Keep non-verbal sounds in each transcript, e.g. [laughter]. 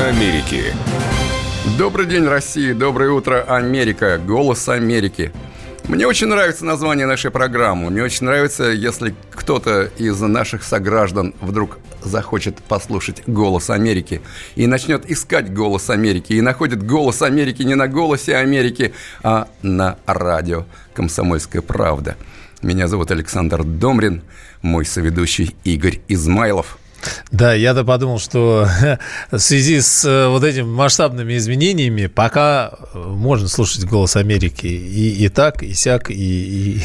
Америки. Добрый день, Россия. Доброе утро, Америка. Голос Америки. Мне очень нравится название нашей программы. Мне очень нравится, если кто-то из наших сограждан вдруг захочет послушать «Голос Америки» и начнет искать «Голос Америки» и находит «Голос Америки» не на «Голосе Америки», а на радио «Комсомольская правда». Меня зовут Александр Домрин, мой соведущий Игорь Измайлов – да, я-то подумал, что [laughs] в связи с э, вот этими масштабными изменениями пока э, можно слушать «Голос Америки» и, и так, и сяк, и, и,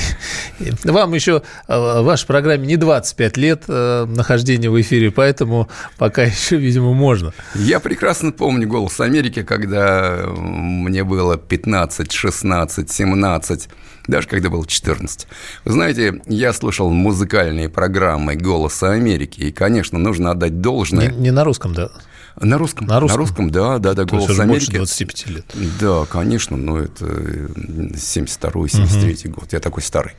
и... Вам еще э, в вашей программе не 25 лет нахождения в эфире, поэтому пока [laughs] еще, видимо, можно. Я прекрасно помню «Голос Америки», когда мне было 15, 16, 17 даже когда был 14. Вы знаете, я слушал музыкальные программы «Голоса Америки», и, конечно, нужно отдать должное. Не, не на русском, да? На русском, на русском, на русском да, да, да, То «Голос Америки». больше 25 лет. Да, конечно, но это 72-й, 73-й угу. год, я такой старый.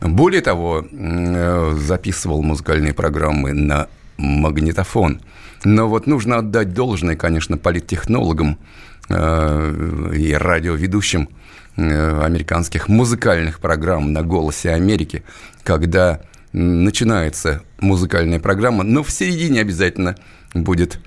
Более того, э, записывал музыкальные программы на магнитофон. Но вот нужно отдать должное, конечно, политтехнологам э, и радиоведущим – Э, американских музыкальных программ на «Голосе Америки», когда начинается музыкальная программа, но в середине обязательно будет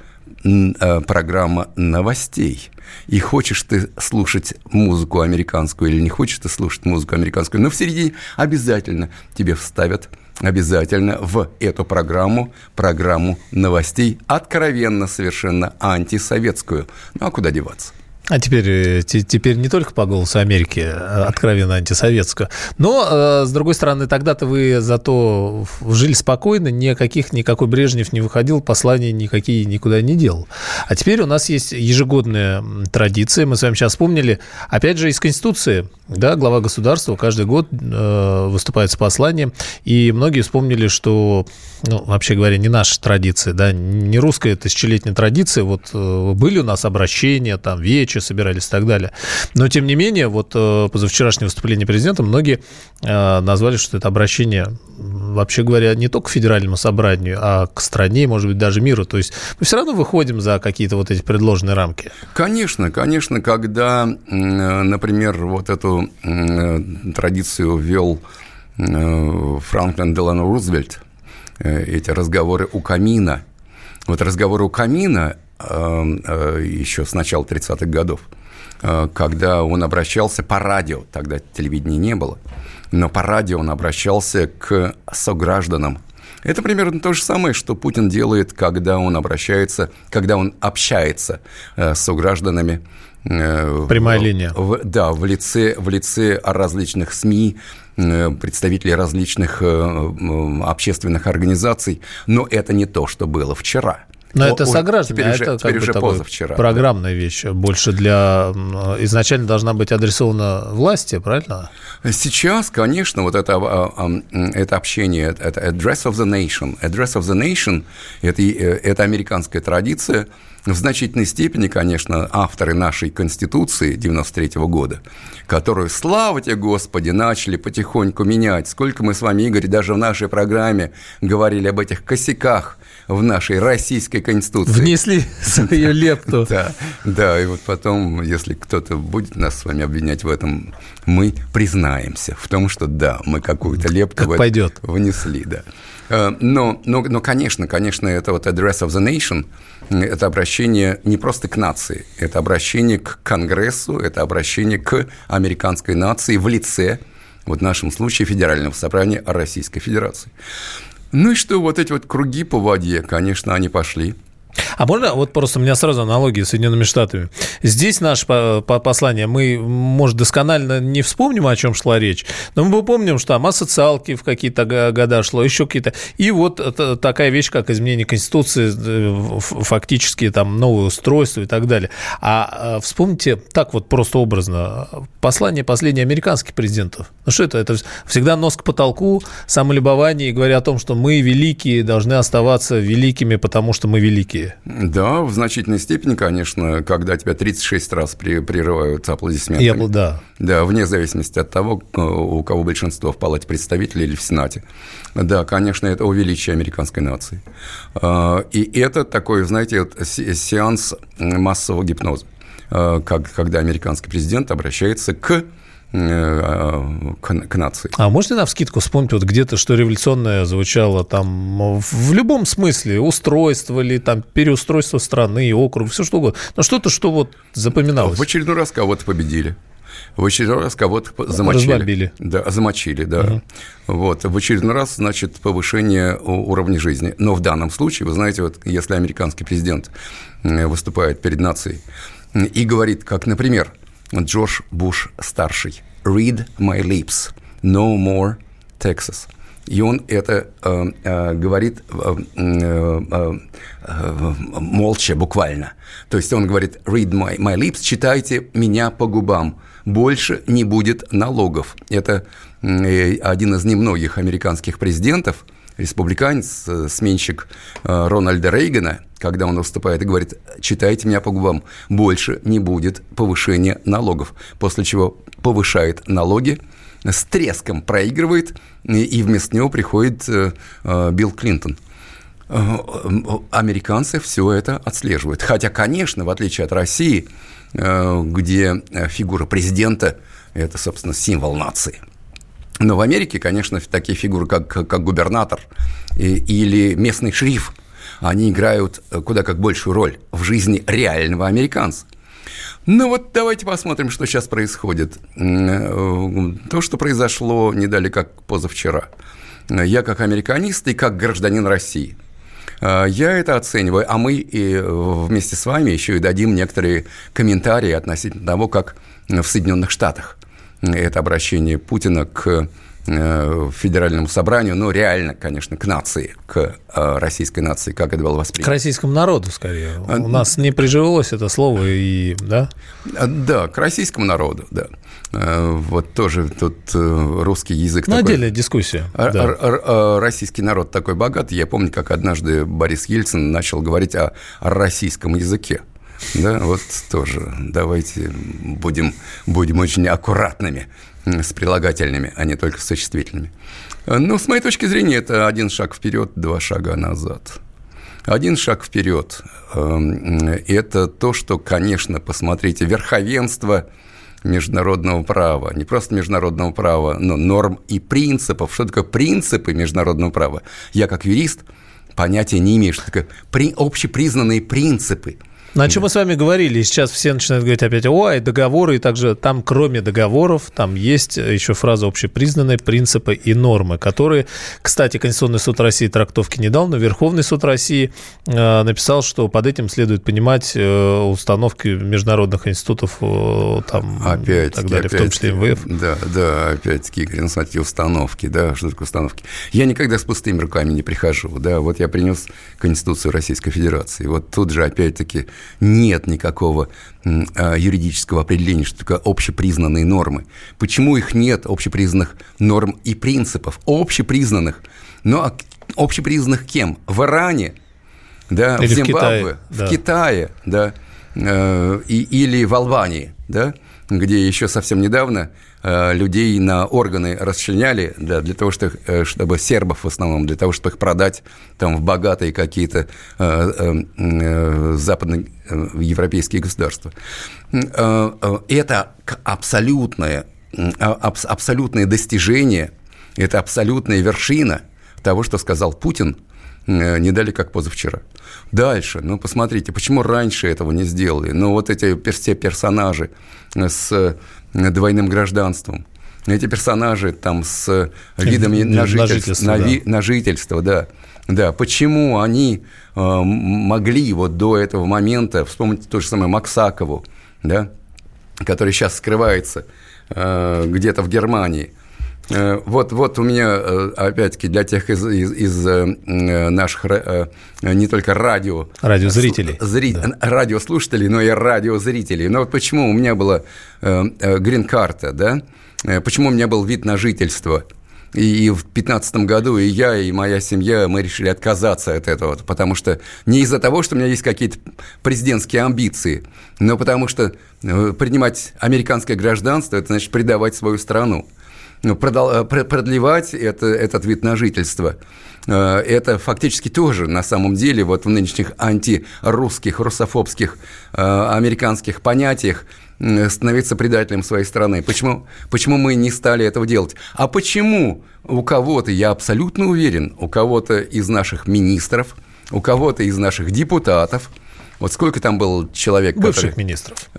э, программа новостей. И хочешь ты слушать музыку американскую или не хочешь ты слушать музыку американскую, но в середине обязательно тебе вставят обязательно в эту программу, программу новостей, откровенно совершенно антисоветскую. Ну а куда деваться? А теперь, э, теперь не только по голосу Америки, а откровенно антисоветскую. Но, э, с другой стороны, тогда-то вы зато жили спокойно, никаких, никакой Брежнев не выходил, послания никакие никуда не делал. А теперь у нас есть ежегодная традиция, мы с вами сейчас вспомнили, опять же, из Конституции, да, глава государства каждый год э, выступает с посланием, и многие вспомнили, что, ну, вообще говоря, не наша традиция, да, не русская тысячелетняя традиция, вот были у нас обращения, там, вечер, встречи собирались и так далее. Но, тем не менее, вот э, позавчерашнее выступление президента многие э, назвали, что это обращение, вообще говоря, не только к федеральному собранию, а к стране, может быть, даже миру. То есть мы все равно выходим за какие-то вот эти предложенные рамки. Конечно, конечно, когда, например, вот эту традицию ввел э, Франклин Делано Рузвельт, эти разговоры у камина. Вот разговоры у камина еще с начала 30-х годов, э, когда он обращался по радио, тогда телевидения не было, но по радио он обращался к согражданам. Это примерно то же самое, что Путин делает, когда он обращается, когда он общается э, с согражданами. Прямая в, линия. В, да, в лице, в лице различных СМИ, представителей различных общественных организаций, но это не то, что было вчера. Но это сограждане, теперь а уже, это теперь уже позавчера. Программная да. вещь, больше для... Изначально должна быть адресована власти, правильно? Сейчас, конечно, вот это, а, а, это общение, это address of the nation. Address of the nation это, – это американская традиция, в значительной степени, конечно, авторы нашей Конституции 93 -го года, которую, слава тебе, Господи, начали потихоньку менять. Сколько мы с вами, Игорь, даже в нашей программе говорили об этих косяках в нашей российской Конституции. Внесли [laughs] свою лепту. Да, да, и вот потом, если кто-то будет нас с вами обвинять в этом, мы признаемся в том, что да, мы какую-то лепту как пойдет. внесли, да. Э, но, но, но, конечно, конечно, это вот address of the nation, это обращение не просто к нации, это обращение к Конгрессу, это обращение к американской нации в лице, вот в нашем случае, Федерального собрания Российской Федерации. Ну и что, вот эти вот круги по воде, конечно, они пошли. А можно, вот просто у меня сразу аналогия с Соединенными Штатами. Здесь наше послание, мы, может, досконально не вспомним, о чем шла речь, но мы помним, что там о социалке в какие-то года шло, еще какие-то. И вот такая вещь, как изменение Конституции, э, фактически там новое устройство и так далее. А, а вспомните так вот просто образно, послание последних американских президентов. Ну что это? Это всегда нос к потолку, самолюбование и говоря о том, что мы великие, должны оставаться великими, потому что мы великие. Такие? Да, в значительной степени, конечно, когда тебя 36 раз при, прерывают аплодисментами. Я был, да. Да, вне зависимости от того, у кого большинство в Палате представителей или в Сенате. Да, конечно, это увеличие американской нации. А, и это такой, знаете, сеанс массового гипноза, а, когда американский президент обращается к к, к нации. А можете на вскидку вспомнить вот где-то, что революционное звучало там в любом смысле, устройство или там переустройство страны, округ, все что угодно, но что-то, что вот запоминалось? В очередной раз кого-то победили. В очередной раз кого-то замочили. Разбомбили. Да, замочили, да. Угу. Вот. В очередной раз, значит, повышение уровня жизни. Но в данном случае, вы знаете, вот если американский президент выступает перед нацией и говорит, как, например, Джордж Буш старший. Read my lips. No more Texas. И он это э, э, говорит э, э, э, молча, буквально. То есть он говорит «read my, my lips», «читайте меня по губам». Больше не будет налогов. Это э, один из немногих американских президентов, республиканец, э, сменщик э, Рональда Рейгана, когда он выступает и говорит, читайте меня по губам, больше не будет повышения налогов, после чего повышает налоги, с треском проигрывает, и вместо него приходит э, Билл Клинтон. Американцы все это отслеживают. Хотя, конечно, в отличие от России, где фигура президента – это, собственно, символ нации – но в Америке, конечно, такие фигуры, как, как губернатор или местный шериф, они играют э, куда как большую роль в жизни реального американца. Ну вот давайте посмотрим, что сейчас происходит. Э, то, что произошло не дали как позавчера. Я как американист и как гражданин России. Э, я это оцениваю, а мы и вместе с вами еще и дадим некоторые комментарии относительно того, как в Соединенных Штатах это обращение Путина к э, федеральному собранию, но реально, конечно, к нации, к э, российской нации, как это было воспринято. К российскому народу, скорее. А, У нас не прижилось это слово, и, да? А, да, к российскому народу, да. Э, вот тоже тут русский язык ну, такой... отдельная дискуссия. Да. Российский народ такой богатый. Я помню, как однажды Борис Ельцин начал говорить о российском языке. Да, вот тоже давайте будем, будем очень аккуратными с прилагательными, а не только с существительными. Ну, с моей точки зрения, это один шаг вперед, два шага назад. Один шаг вперед эм, – это то, что, конечно, посмотрите, верховенство международного права, не просто международного права, но норм и принципов. Что такое принципы международного права? Я как юрист понятия не имею, что такое общепризнанные принципы – на чем мы с вами говорили, сейчас все начинают говорить опять, ой, договоры, и также там, кроме договоров, там есть еще фраза общепризнанные принципы и нормы, которые, кстати, Конституционный суд России трактовки не дал, но Верховный суд России э, написал, что под этим следует понимать э, установки международных институтов э, там опять, так далее, опять, в том числе МВФ. Да, да, опять-таки, Игорь, ну, смотрите, установки, да, что такое установки? Я никогда с пустыми руками не прихожу, да, вот я принес Конституцию Российской Федерации, вот тут же опять-таки нет никакого а, юридического определения, что такое общепризнанные нормы. Почему их нет, общепризнанных норм и принципов? Общепризнанных. Но а общепризнанных кем? В Иране, да, или в Зимбабве, в Китае, в Китае да, э, и, или в Албании, да, где еще совсем недавно Э, людей на органы расчленяли да, для того, чтобы, э, чтобы сербов в основном, для того, чтобы их продать там, в богатые какие-то э, э, западные э, европейские государства. Это абсолютное, абсолютное достижение, это абсолютная вершина того, что сказал Путин не дали как позавчера. Дальше, ну посмотрите, почему раньше этого не сделали? Ну вот эти все персонажи с двойным гражданством. Эти персонажи там с видами на жительство, на, да. на жительство, да. Да, почему они э, могли вот до этого момента, вспомнить то же самое Максакову, да, который сейчас скрывается э, где-то в Германии – Э, вот, вот у меня, э, опять-таки, для тех из, из, из э, наших не только радио... Радиозрителей. Зри, да. Радиослушателей, но и радиозрителей. Но вот почему у меня была грин-карта, да? Почему у меня был вид на жительство? И в 2015 году и я, и моя семья, мы решили отказаться от этого, потому что не из-за того, что у меня есть какие-то президентские амбиции, но потому что э, принимать американское гражданство – это значит предавать свою страну. Ну, э, продлевать это, этот вид на жительство э, – это фактически тоже на самом деле вот в нынешних антирусских, русофобских американских понятиях – становиться предателем своей страны. Почему, почему мы не стали этого делать? А почему у кого-то, я абсолютно уверен, у кого-то из наших министров, у кого-то из наших депутатов, вот сколько там был человек... Бывших который, министров.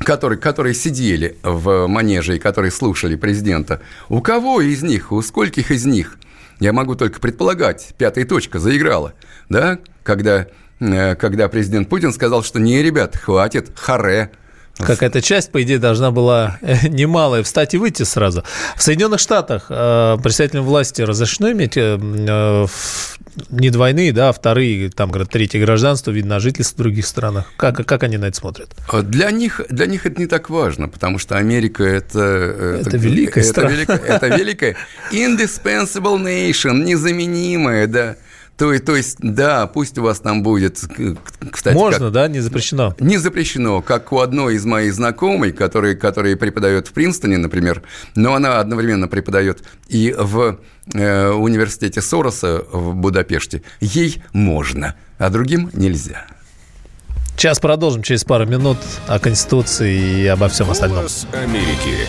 Которые, которые сидели в манеже и которые слушали президента, у кого из них, у скольких из них, я могу только предполагать, пятая точка заиграла, да, когда, э, когда президент Путин сказал, что не, ребят, хватит, харе, Какая-то часть, по идее, должна была э, немалая встать и выйти сразу. В Соединенных Штатах э, представителям власти разрешено иметь э, э, не двойные, да, а вторые, там, говорят, третье гражданство, вид на жительство в других странах. Как, как они на это смотрят? А для них, для них это не так важно, потому что Америка это... Э, это, это великая это страна. Великая, это великая [laughs] indispensable nation, незаменимая, да. То, то есть, да, пусть у вас там будет, кстати... Можно, как, да, не запрещено? Не запрещено, как у одной из моих знакомой, которая, которая преподает в Принстоне, например, но она одновременно преподает и в э, университете Сороса в Будапеште. Ей можно, а другим нельзя. Сейчас продолжим через пару минут о Конституции и обо всем остальном. Голос Америки.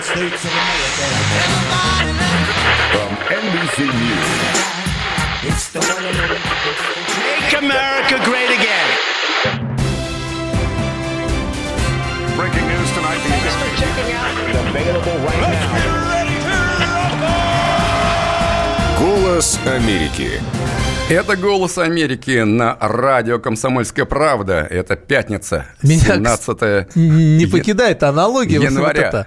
United States of America. From NBC News. It's the one Make America great again. Breaking news tonight. Thanks for checking out. Available right now. Голос Америки. Это «Голос Америки» на радио «Комсомольская правда». Это пятница, Меня 17 не покидает аналогия января. Вот это.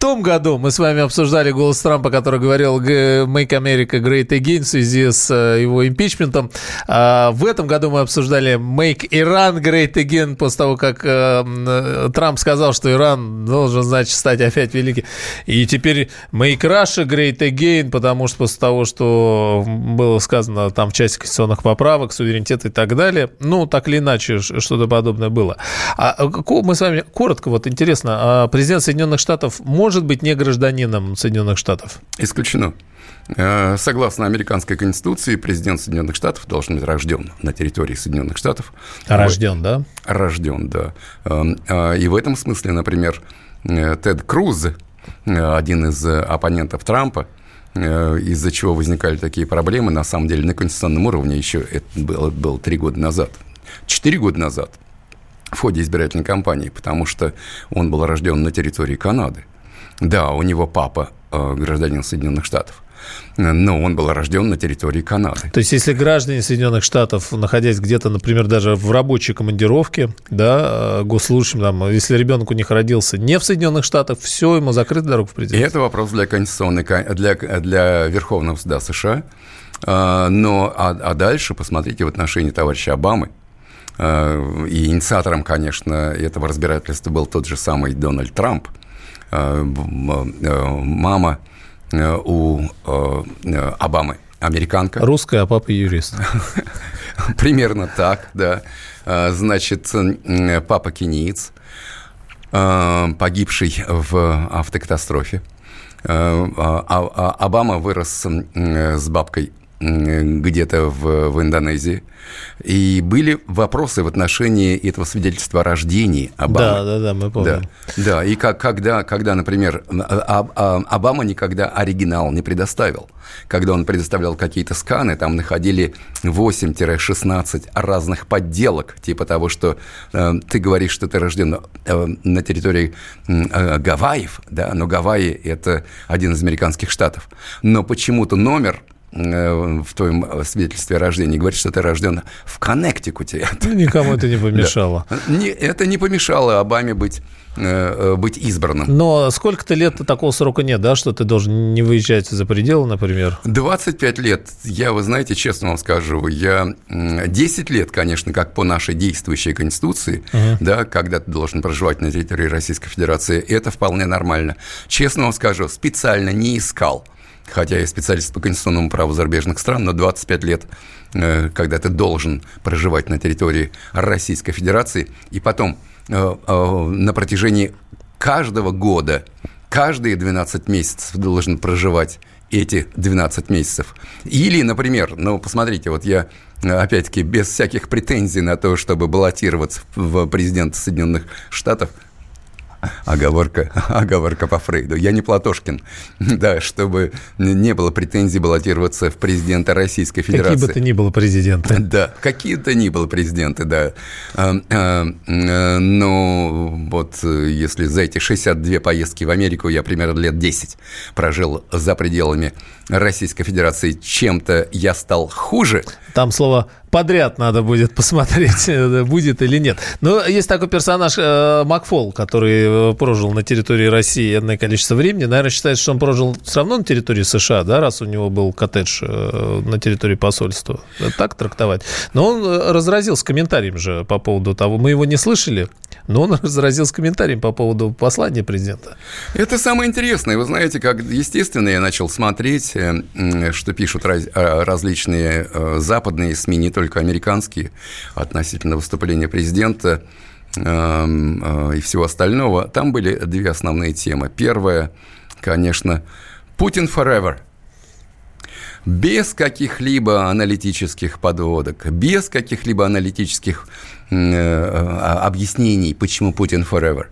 Том году мы с вами обсуждали голос Трампа, который говорил «Make America Great Again» в связи с э, его импичментом. А в этом году мы обсуждали «Make Iran Great Again» после того, как э, э, Трамп сказал, что Иран должен, значит, стать опять великим. И теперь «Make Russia Great Again», потому что после того, что было сказано там в части конституционных поправок, суверенитет и так далее. Ну, так или иначе, что-то подобное было. А мы с вами коротко, вот интересно, а президент Соединенных Штатов может быть не гражданином Соединенных Штатов? Исключено. Э, согласно американской конституции, президент Соединенных Штатов должен быть рожден на территории Соединенных Штатов. Рожден, да? Рожден, да. Эм, э, и в этом смысле, например, э, Тед Круз, один из оппонентов Трампа, из-за чего возникали такие проблемы, на самом деле, на конституционном уровне еще это было, было три года назад. Четыре года назад в ходе избирательной кампании, потому что он был рожден на территории Канады. Да, у него папа э, гражданин Соединенных Штатов но он был рожден на территории Канады. То есть, если граждане Соединенных Штатов, находясь где-то, например, даже в рабочей командировке, да, госслужащим, там, если ребенок у них родился не в Соединенных Штатах, все, ему закрыт дорогу в пределах. И это вопрос для конституционной, для, для Верховного суда США. А, но, а, а дальше, посмотрите, в отношении товарища Обамы, и инициатором, конечно, этого разбирательства был тот же самый Дональд Трамп. А, мама Э, у э, Обамы американка. Русская, а папа юрист. [laughs] Примерно так, да. Э, значит, папа кениец, погибший в автокатастрофе. А, а, Обама вырос с бабкой где-то в, в Индонезии. И были вопросы в отношении этого свидетельства о рождении Обамы. Да, да, да, мы помним. Да, да. и как, когда, когда, например, а, а, Обама никогда оригинал не предоставил. Когда он предоставлял какие-то сканы, там находили 8-16 разных подделок, типа того, что э, ты говоришь, что ты рожден э, на территории э, Гавайев, да, но Гавайи – это один из американских штатов. Но почему-то номер в твоем свидетельстве о рождении говорит, что ты рожден в Коннектикуте. Ну, никому это не [laughs] помешало. Да. Не, это не помешало Обаме быть э, э, быть избранным. Но сколько-то лет такого срока нет, да, что ты должен не выезжать за пределы, например? 25 лет. Я, вы знаете, честно вам скажу, я 10 лет, конечно, как по нашей действующей Конституции, uh-huh. да, когда ты должен проживать на территории Российской Федерации, это вполне нормально. Честно вам скажу, специально не искал хотя я специалист по конституционному праву зарубежных стран, но 25 лет, э, когда ты должен проживать на территории Российской Федерации, и потом э, э, на протяжении каждого года, каждые 12 месяцев должен проживать эти 12 месяцев. Или, например, ну, посмотрите, вот я, опять-таки, без всяких претензий на то, чтобы баллотироваться в президента Соединенных Штатов – Оговорка, [laughs] оговорка по Фрейду. Я не Платошкин, [laughs] да, чтобы не было претензий баллотироваться в президента Российской Федерации. [laughs] Какие бы то ни было президенты. Да, какие то ни было президенты, да. Но вот если за эти 62 поездки в Америку я примерно лет 10 прожил за пределами Российской Федерации, чем-то я стал хуже. Там слово подряд надо будет посмотреть, [laughs] будет или нет. Но есть такой персонаж э, Макфол, который э, прожил на территории России энное количество времени. Наверное, считается, что он прожил все равно на территории США, да, раз у него был коттедж э, на территории посольства. Так трактовать. Но он разразился комментарием же по поводу того, мы его не слышали, но он [laughs] разразился комментарием по поводу послания президента. Это самое интересное. Вы знаете, как, естественно, я начал смотреть, что пишут различные западные СМИ, не только американские, относительно выступления президента эм, э, и всего остального. Там были две основные темы. Первая, конечно, Путин forever – без каких-либо аналитических подводок, без каких-либо аналитических э, а, объяснений, почему Путин forever.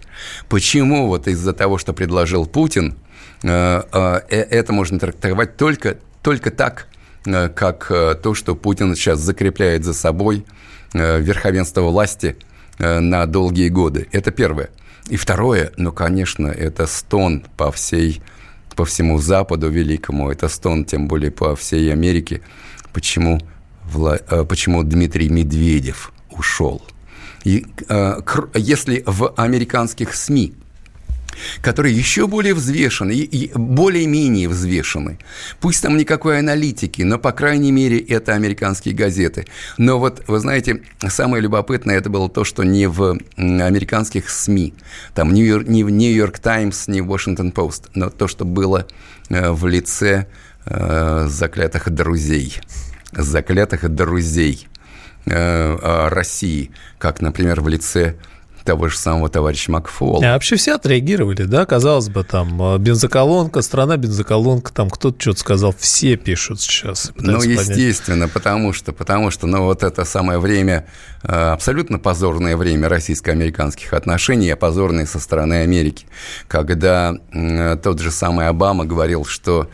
Почему вот из-за того, что предложил Путин, э, это можно трактовать только, только так, как э, то, что Путин сейчас закрепляет за собой э, верховенство власти на долгие годы. Это первое. И второе, ну, конечно, это стон по всей по всему Западу великому, это стон, тем более по всей Америке, почему, Вла... почему Дмитрий Медведев ушел. И если в американских СМИ которые еще более взвешены и более-менее взвешены. Пусть там никакой аналитики, но, по крайней мере, это американские газеты. Но вот, вы знаете, самое любопытное это было то, что не в американских СМИ, там не в Нью-Йорк Таймс, не в Вашингтон Пост, но то, что было э, в лице э, заклятых друзей. Заклятых друзей э, России, как, например, в лице того же самого товарища Макфола. А вообще все отреагировали, да? Казалось бы, там э, бензоколонка, страна бензоколонка, там кто-то что-то сказал, все пишут сейчас. Ну, естественно, понять. потому что, потому что, ну, вот это самое время, э, абсолютно позорное время российско-американских отношений, а позорное со стороны Америки, когда тот же самый Обама говорил, что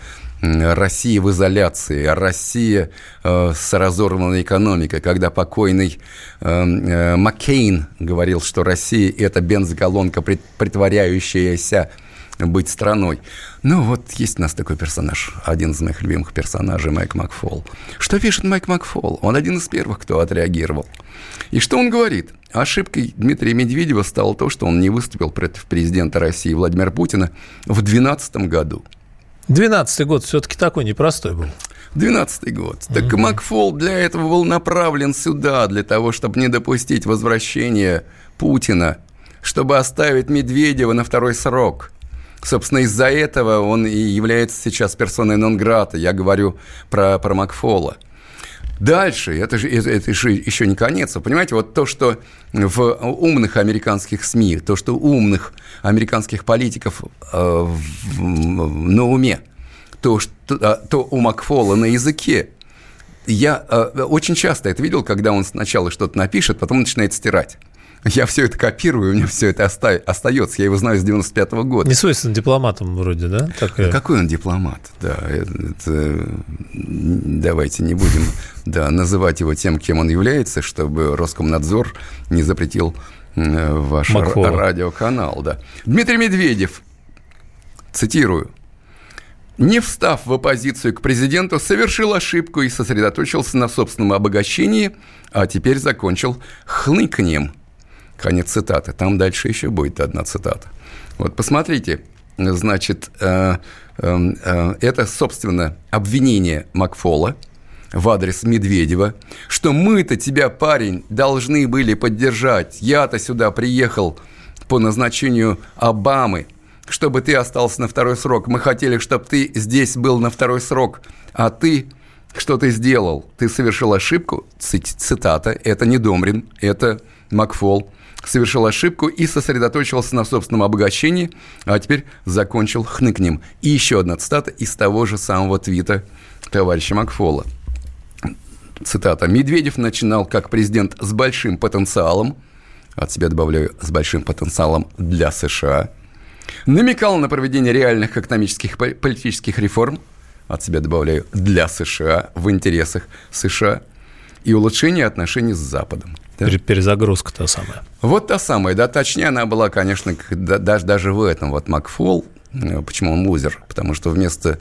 Россия в изоляции, Россия э, с разорванной экономикой, когда покойный э, э, Маккейн говорил, что Россия – это бензоколонка, притворяющаяся быть страной. Ну, вот есть у нас такой персонаж, один из моих любимых персонажей, Майк Макфол. Что пишет Майк Макфол? Он один из первых, кто отреагировал. И что он говорит? Ошибкой Дмитрия Медведева стало то, что он не выступил против президента России Владимира Путина в 2012 году. Двенадцатый год все-таки такой непростой был. Двенадцатый год. Так угу. Макфол для этого был направлен сюда, для того, чтобы не допустить возвращения Путина, чтобы оставить Медведева на второй срок. Собственно, из-за этого он и является сейчас персоной нон-грата. Я говорю про, про Макфола. Дальше, это же, это еще не конец. Вы понимаете, вот то, что в умных американских СМИ, то, что умных американских политиков э, на уме, то, что, а, то у Макфола на языке, я э, очень часто это видел, когда он сначала что-то напишет, потом начинает стирать. Я все это копирую, у меня все это оста- остается. Я его знаю с 95-го года. Не свойственно дипломатам вроде, да? Такая... Какой он дипломат? Да, это, это, давайте не будем да, называть его тем, кем он является, чтобы Роскомнадзор не запретил ваш Макфола. радиоканал. Да. Дмитрий Медведев, цитирую, не встав в оппозицию к президенту, совершил ошибку и сосредоточился на собственном обогащении, а теперь закончил хныканьем – Конец цитаты. Там дальше еще будет одна цитата. Вот посмотрите, значит, э, э, э, это, собственно, обвинение Макфола в адрес Медведева, что мы-то тебя, парень, должны были поддержать. Я-то сюда приехал по назначению Обамы, чтобы ты остался на второй срок. Мы хотели, чтобы ты здесь был на второй срок, а ты что ты сделал? Ты совершил ошибку, цитата, это не Домрин, это Макфол совершил ошибку и сосредоточился на собственном обогащении, а теперь закончил хныкнем. И еще одна цитата из того же самого твита товарища Макфола. Цитата. «Медведев начинал как президент с большим потенциалом, от себя добавляю, с большим потенциалом для США, намекал на проведение реальных экономических и политических реформ, от себя добавляю, для США, в интересах США, и улучшение отношений с Западом. Да? Перезагрузка та самая. Вот та самая, да, точнее она была, конечно, даже, даже в этом. Вот Макфол, э, почему он лузер? Потому что вместо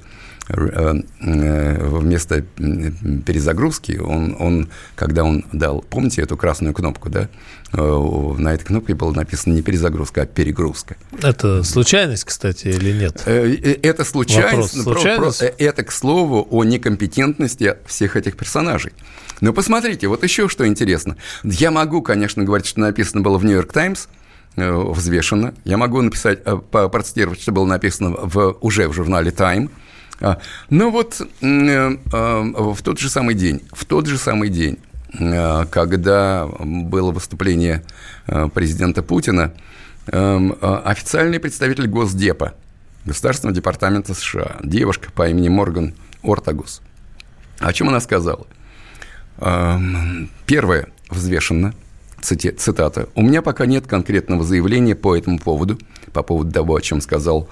Э, э, вместо перезагрузки, он, он, когда он дал, помните эту красную кнопку, да? На этой кнопке было написано не перезагрузка, а перегрузка. Это случайность, кстати, или нет? Это случайность. Вопрос, случайность? Это, к слову, о некомпетентности всех этих персонажей. Но посмотрите, вот еще что интересно. Я могу, конечно, говорить, что написано было в «Нью-Йорк Таймс», взвешенно. Я могу написать, процитировать, что было написано в, уже в журнале «Тайм», а, ну вот э, э, в тот же самый день, в тот же самый день, э, когда было выступление президента Путина, официальный представитель Госдепа, Государственного департамента США, девушка по имени Морган Ортагус. О чем она сказала? Первое, взвешенно, цитата. «У меня пока нет конкретного заявления по этому поводу, по поводу того, о чем сказал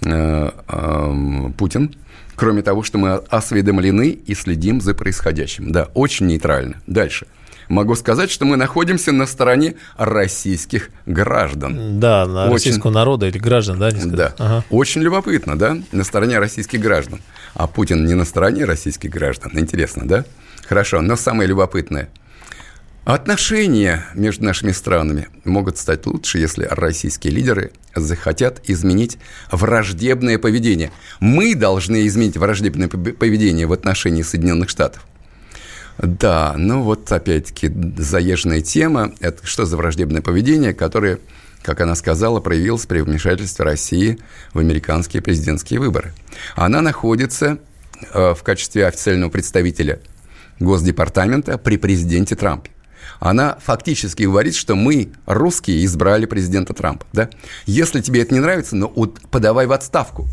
Путин кроме того, что мы осведомлены и следим за происходящим. Да, очень нейтрально. Дальше. Могу сказать, что мы находимся на стороне российских граждан. Да, на очень... российского народа или граждан, да? Да. Ага. Очень любопытно, да? На стороне российских граждан. А Путин не на стороне российских граждан. Интересно, да? Хорошо, но самое любопытное – Отношения между нашими странами могут стать лучше, если российские лидеры захотят изменить враждебное поведение. Мы должны изменить враждебное поведение в отношении Соединенных Штатов. Да, ну вот опять-таки заезженная тема. Это что за враждебное поведение, которое, как она сказала, проявилось при вмешательстве России в американские президентские выборы. Она находится э, в качестве официального представителя Госдепартамента при президенте Трампе она фактически говорит, что мы, русские, избрали президента Трампа. Да? Если тебе это не нравится, ну, подавай в отставку.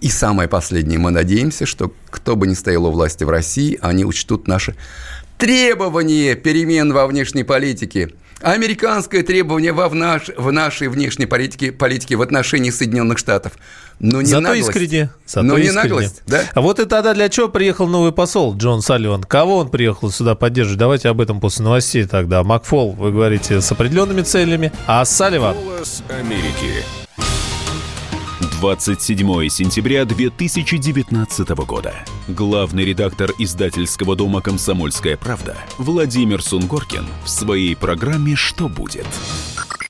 И самое последнее, мы надеемся, что кто бы ни стоял у власти в России, они учтут наши требования перемен во внешней политике – Американское требование во в, наш, в нашей внешней политике, политике в отношении Соединенных Штатов. Но не Зато наглость. искренне. Зато Но искренне. не наглость, да? А вот и тогда для чего приехал новый посол Джон Салливан? Кого он приехал сюда поддерживать? Давайте об этом после новостей тогда. Макфол, вы говорите, с определенными целями, а Салливан... Голос Америки. 27 сентября 2019 года. Главный редактор издательского дома «Комсомольская правда» Владимир Сунгоркин в своей программе «Что будет?».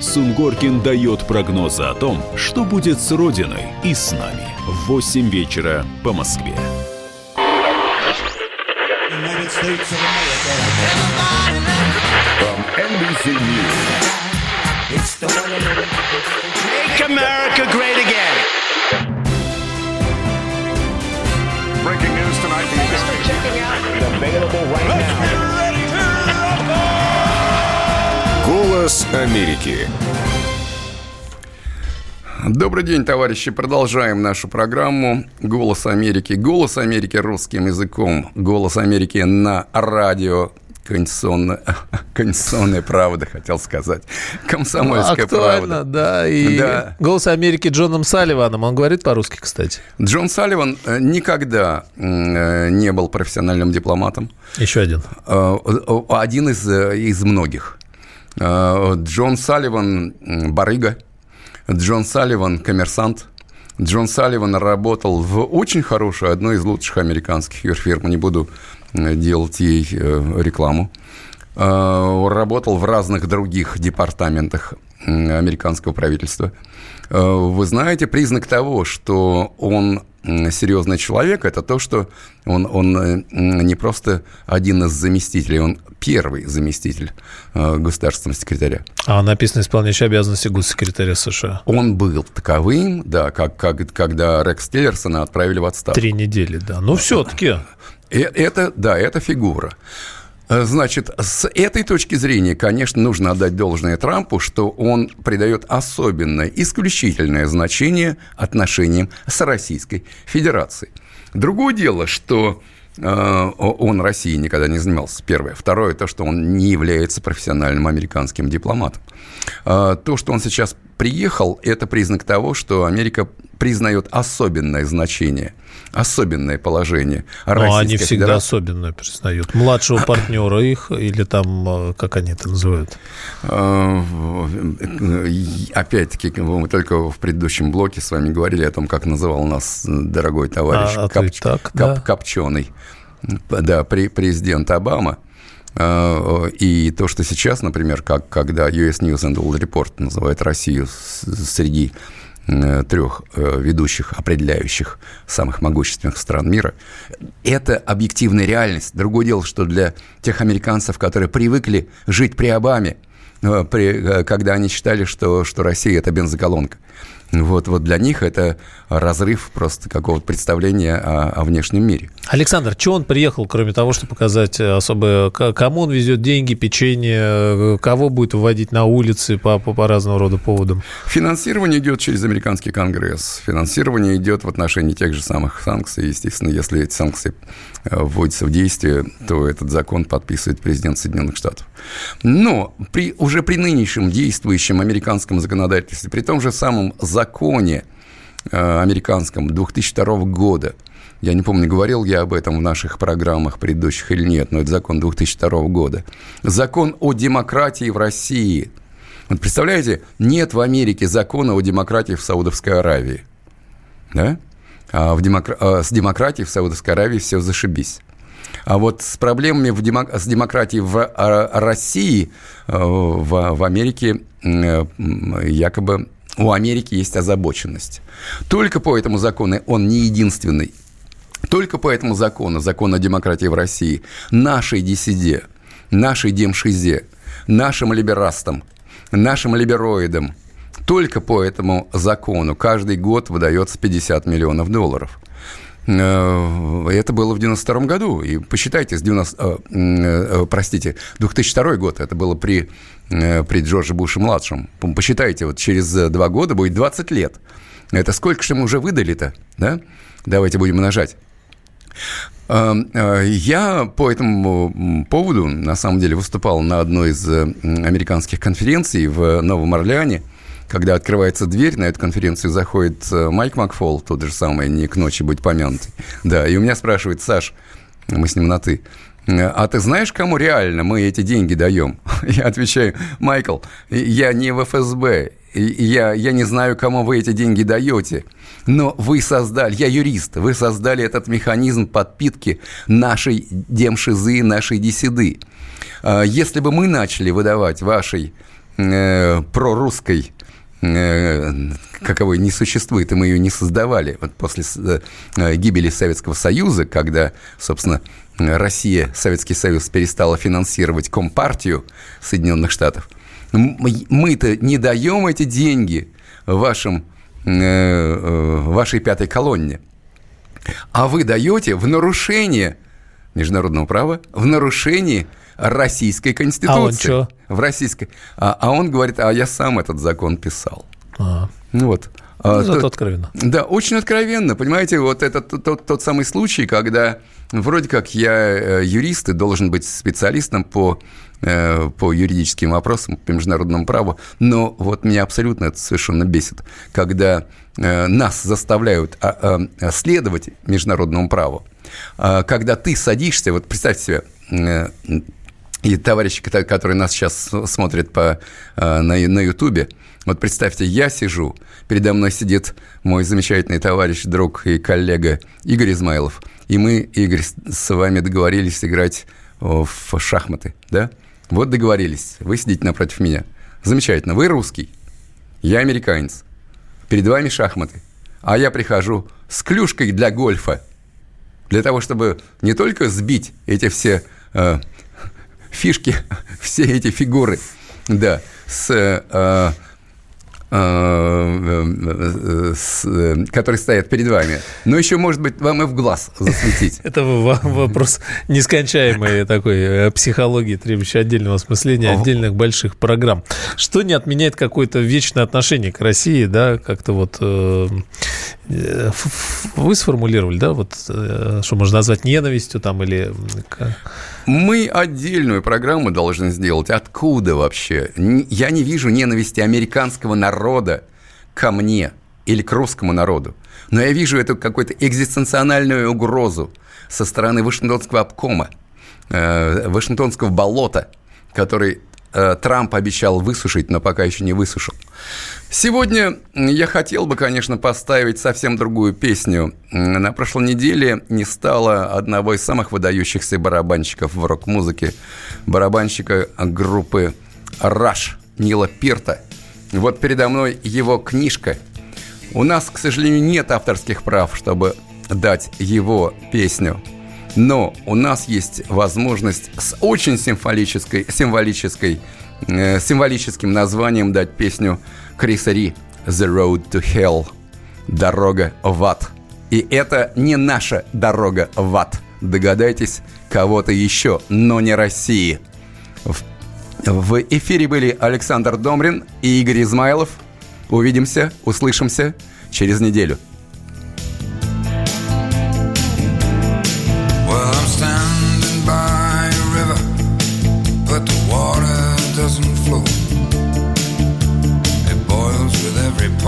Сунгоркин дает прогнозы о том, что будет с Родиной и с нами в 8 вечера по Москве. From NBC News. Make America great again. Breaking news tonight. Голос Америки. Добрый день, товарищи. Продолжаем нашу программу «Голос Америки». «Голос Америки» русским языком. «Голос Америки» на радио Конституционная, [laughs] конституционная правда, хотел сказать. Комсомольская Актуально, правда. да. И Да. «Голос Америки» Джоном Салливаном. Он говорит по-русски, кстати. Джон Салливан э, никогда э, не был профессиональным дипломатом. Еще один. Э, Один из, из многих. Э, Джон Салливан барыга. Джон Салливан – коммерсант. Джон Салливан работал в очень хорошей, одной из лучших американских юрфирм. Не буду делать ей э, рекламу. Э, Работал в разных других департаментах американского правительства. Э, Вы знаете, признак того, что он серьезный человек, это то, что он, он э, не просто один из заместителей, он первый заместитель э, государственного секретаря. А написано «Исполняющий обязанности госсекретаря США». Он был таковым, да, как, как, когда Рекс Тиллерсона отправили в отставку. Три недели, да. Ну, все-таки. Это, да, это фигура. Э, Значит, с этой точки зрения, конечно, нужно отдать должное Трампу, что он придает особенное, исключительное значение отношениям с Российской Федерацией. Другое дело, что э, он России никогда не занимался, первое. Второе, то, что он не является профессиональным американским дипломатом. Э, То, что он сейчас приехал, это признак того, что Америка признает особенное значение, особенное положение Но Ну, они всегда Федерации. особенно признают. Младшего партнера их, или там, э, как они это называют? Э, Опять-таки, мы только в предыдущем блоке с вами говорили о том, как называл нас дорогой товарищ А, а и так, да. Копченый. Да, президент Обама. Э, И то, что сейчас, например, как когда US News and World Report называет Россию среди э, трех э, ведущих, определяющих самых могущественных стран мира, это объективная реальность. Другое дело, что для тех американцев, которые привыкли жить при Обаме, э, при, э, когда они считали, что, что Россия – это бензоколонка. Вот, вот для них это разрыв просто какого-то представления о, о внешнем мире. Александр, что он приехал, кроме того, чтобы показать э, особо, кому он везет деньги, печенье, э, кого будет выводить на улицы по, по, по разного рода поводам? Финансирование идет через американский конгресс. Финансирование идет в отношении тех же самых санкций. Естественно, если эти санкции э, вводятся в действие, то этот закон подписывает президент Соединенных Штатов. Но при, уже при нынешнем действующем американском законодательстве, при том же самом законе э, американском 2002 года, я не помню, говорил я об этом в наших программах предыдущих или нет, но это закон 2002 года. Закон о демократии в России. Вот представляете, нет в Америке закона о демократии в Саудовской Аравии. Да? А в демокра- а с демократией в Саудовской Аравии все зашибись. А вот с проблемами в демок- с демократией в а, России, э, в, в Америке, якобы у Америки есть озабоченность. Только по этому закону он не единственный. Только по этому закону, закон о демократии в России, нашей диссиде, нашей демшизе, нашим либерастам, нашим либероидам, только по этому закону каждый год выдается 50 миллионов долларов. Э, Это было в 92 году. И посчитайте, с 90, э, э, простите, 2002 год, это было при, при Джордже Буше-младшем. Посчитайте, вот через два года будет 20 лет. Это сколько же мы уже выдали-то, да? Давайте будем умножать. Э, э, Я по этому поводу, на самом деле, выступал на одной из американских конференций в Новом Орлеане, когда открывается дверь, на эту конференцию заходит э, Майк Макфол, тот же самый, не к ночи быть помянутый. Да, и у меня спрашивает, Саш, мы с ним на «ты», а ты знаешь, кому реально мы эти деньги даем? [laughs] Я отвечаю, Майкл, я не в ФСБ, я, я не знаю, кому вы эти деньги даете, но вы создали, я юрист, вы создали этот механизм подпитки нашей демшизы, нашей десиды. А Если бы мы начали выдавать вашей э, прорусской каковой не существует, и мы ее не создавали. Вот после с- э, гибели Советского Союза, когда, собственно, Россия, Советский Союз перестала финансировать Компартию Соединенных Штатов, Мы-то не даем эти деньги вашим, э, э, вашей пятой колонне. А вы даете в нарушение международного права, в нарушении Российской Конституции. А он чё? В российской. А, а он говорит, а я сам этот закон писал. А, Ну вот. ну, А, зато то- откровенно. да, очень откровенно. Понимаете, вот это тот, тот- тот самый случай, когда вроде как я э, юрист и должен быть специалистом по, э, по юридическим вопросам, по международному праву, но вот меня абсолютно это совершенно бесит, когда э, нас заставляют а, а, следовать международному праву, когда ты садишься, вот представь себе, и товарищи, кото- которые нас сейчас смотрят по, э, на, на Ютубе, вот представьте, я сижу, передо мной сидит мой замечательный товарищ, друг и коллега Игорь Измайлов, и мы, Игорь, с- вами договорились играть в шахматы, да? Вот договорились, вы сидите напротив меня. Замечательно, вы русский, я американец, перед вами шахматы, а я прихожу с клюшкой для гольфа, для того, чтобы не только сбить эти все э, фишки, [laughs] все эти фигуры, да, с, э, э, э, с, э, которые стоят перед вами, но еще, может быть, вам и в глаз засветить. [laughs] Это во- вопрос нескончаемой такой э, психологии, требующей отдельного осмысления, отдельных больших программ. Что не отменяет какое-то вечное отношение к России, да, как-то вот э, э, вы сформулировали, да, вот э, что можно назвать ненавистью там или Мы отдельную программу должны сделать. Откуда вообще? Я не вижу ненависти американского народа ко мне или к русскому народу. Но я вижу эту какую-то экзистенциональную угрозу со стороны Вашингтонского обкома, э, Вашингтонского болота, который Трамп обещал высушить, но пока еще не высушил. Сегодня я хотел бы, конечно, поставить совсем другую песню. На прошлой неделе не стало одного из самых выдающихся барабанщиков в рок-музыке, барабанщика группы «Раш» Нила Пирта. Вот передо мной его книжка. У нас, к сожалению, нет авторских прав, чтобы дать его песню. Но у нас есть возможность с очень символической, символической, э, символическим названием дать песню Криса Ри «The Road to Hell» «Дорога в ад». И это не наша дорога в ад. Догадайтесь, кого-то еще, но не России. В, в эфире были Александр Домрин и Игорь Измайлов. Увидимся, услышимся через неделю.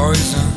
Poison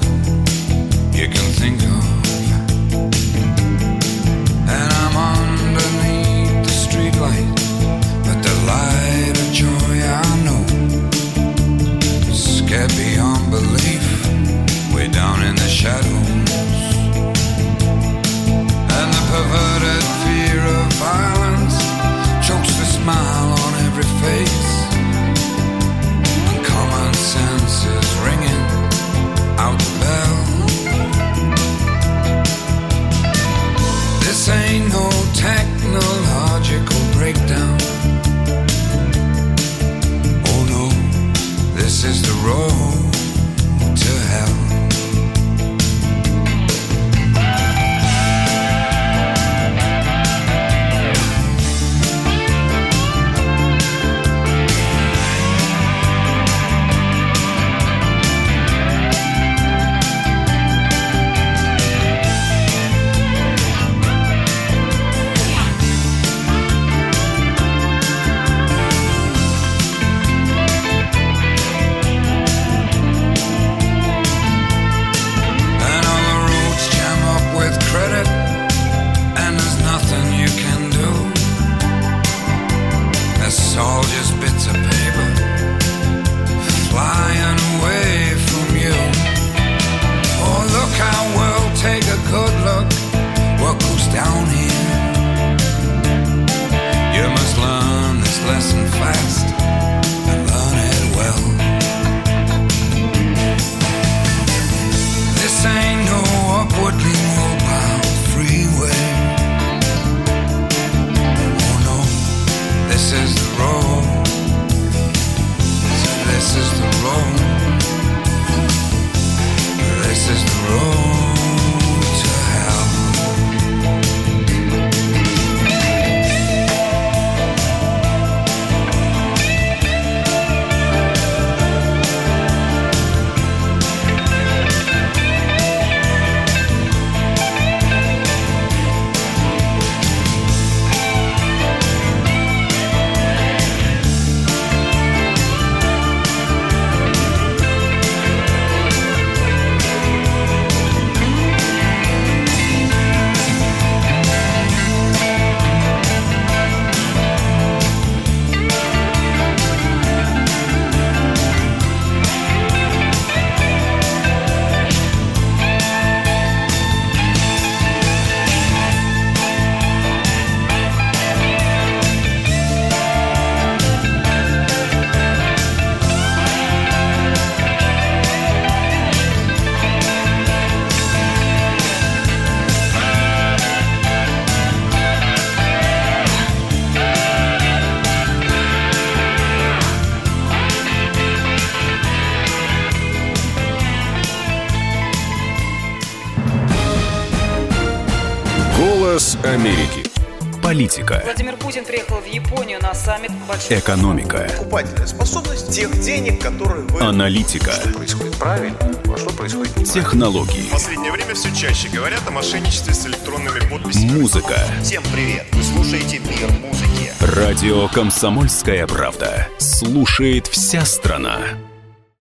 большой экономика, покупательная способность тех денег, которые вы... аналитика, Что происходит правильно, а что происходит неправильно. технологии, В последнее время все чаще говорят о мошенничестве с электронными подписями. музыка. Всем привет! Вы слушаете «Мир музыки». Радио «Комсомольская правда». Слушает вся страна.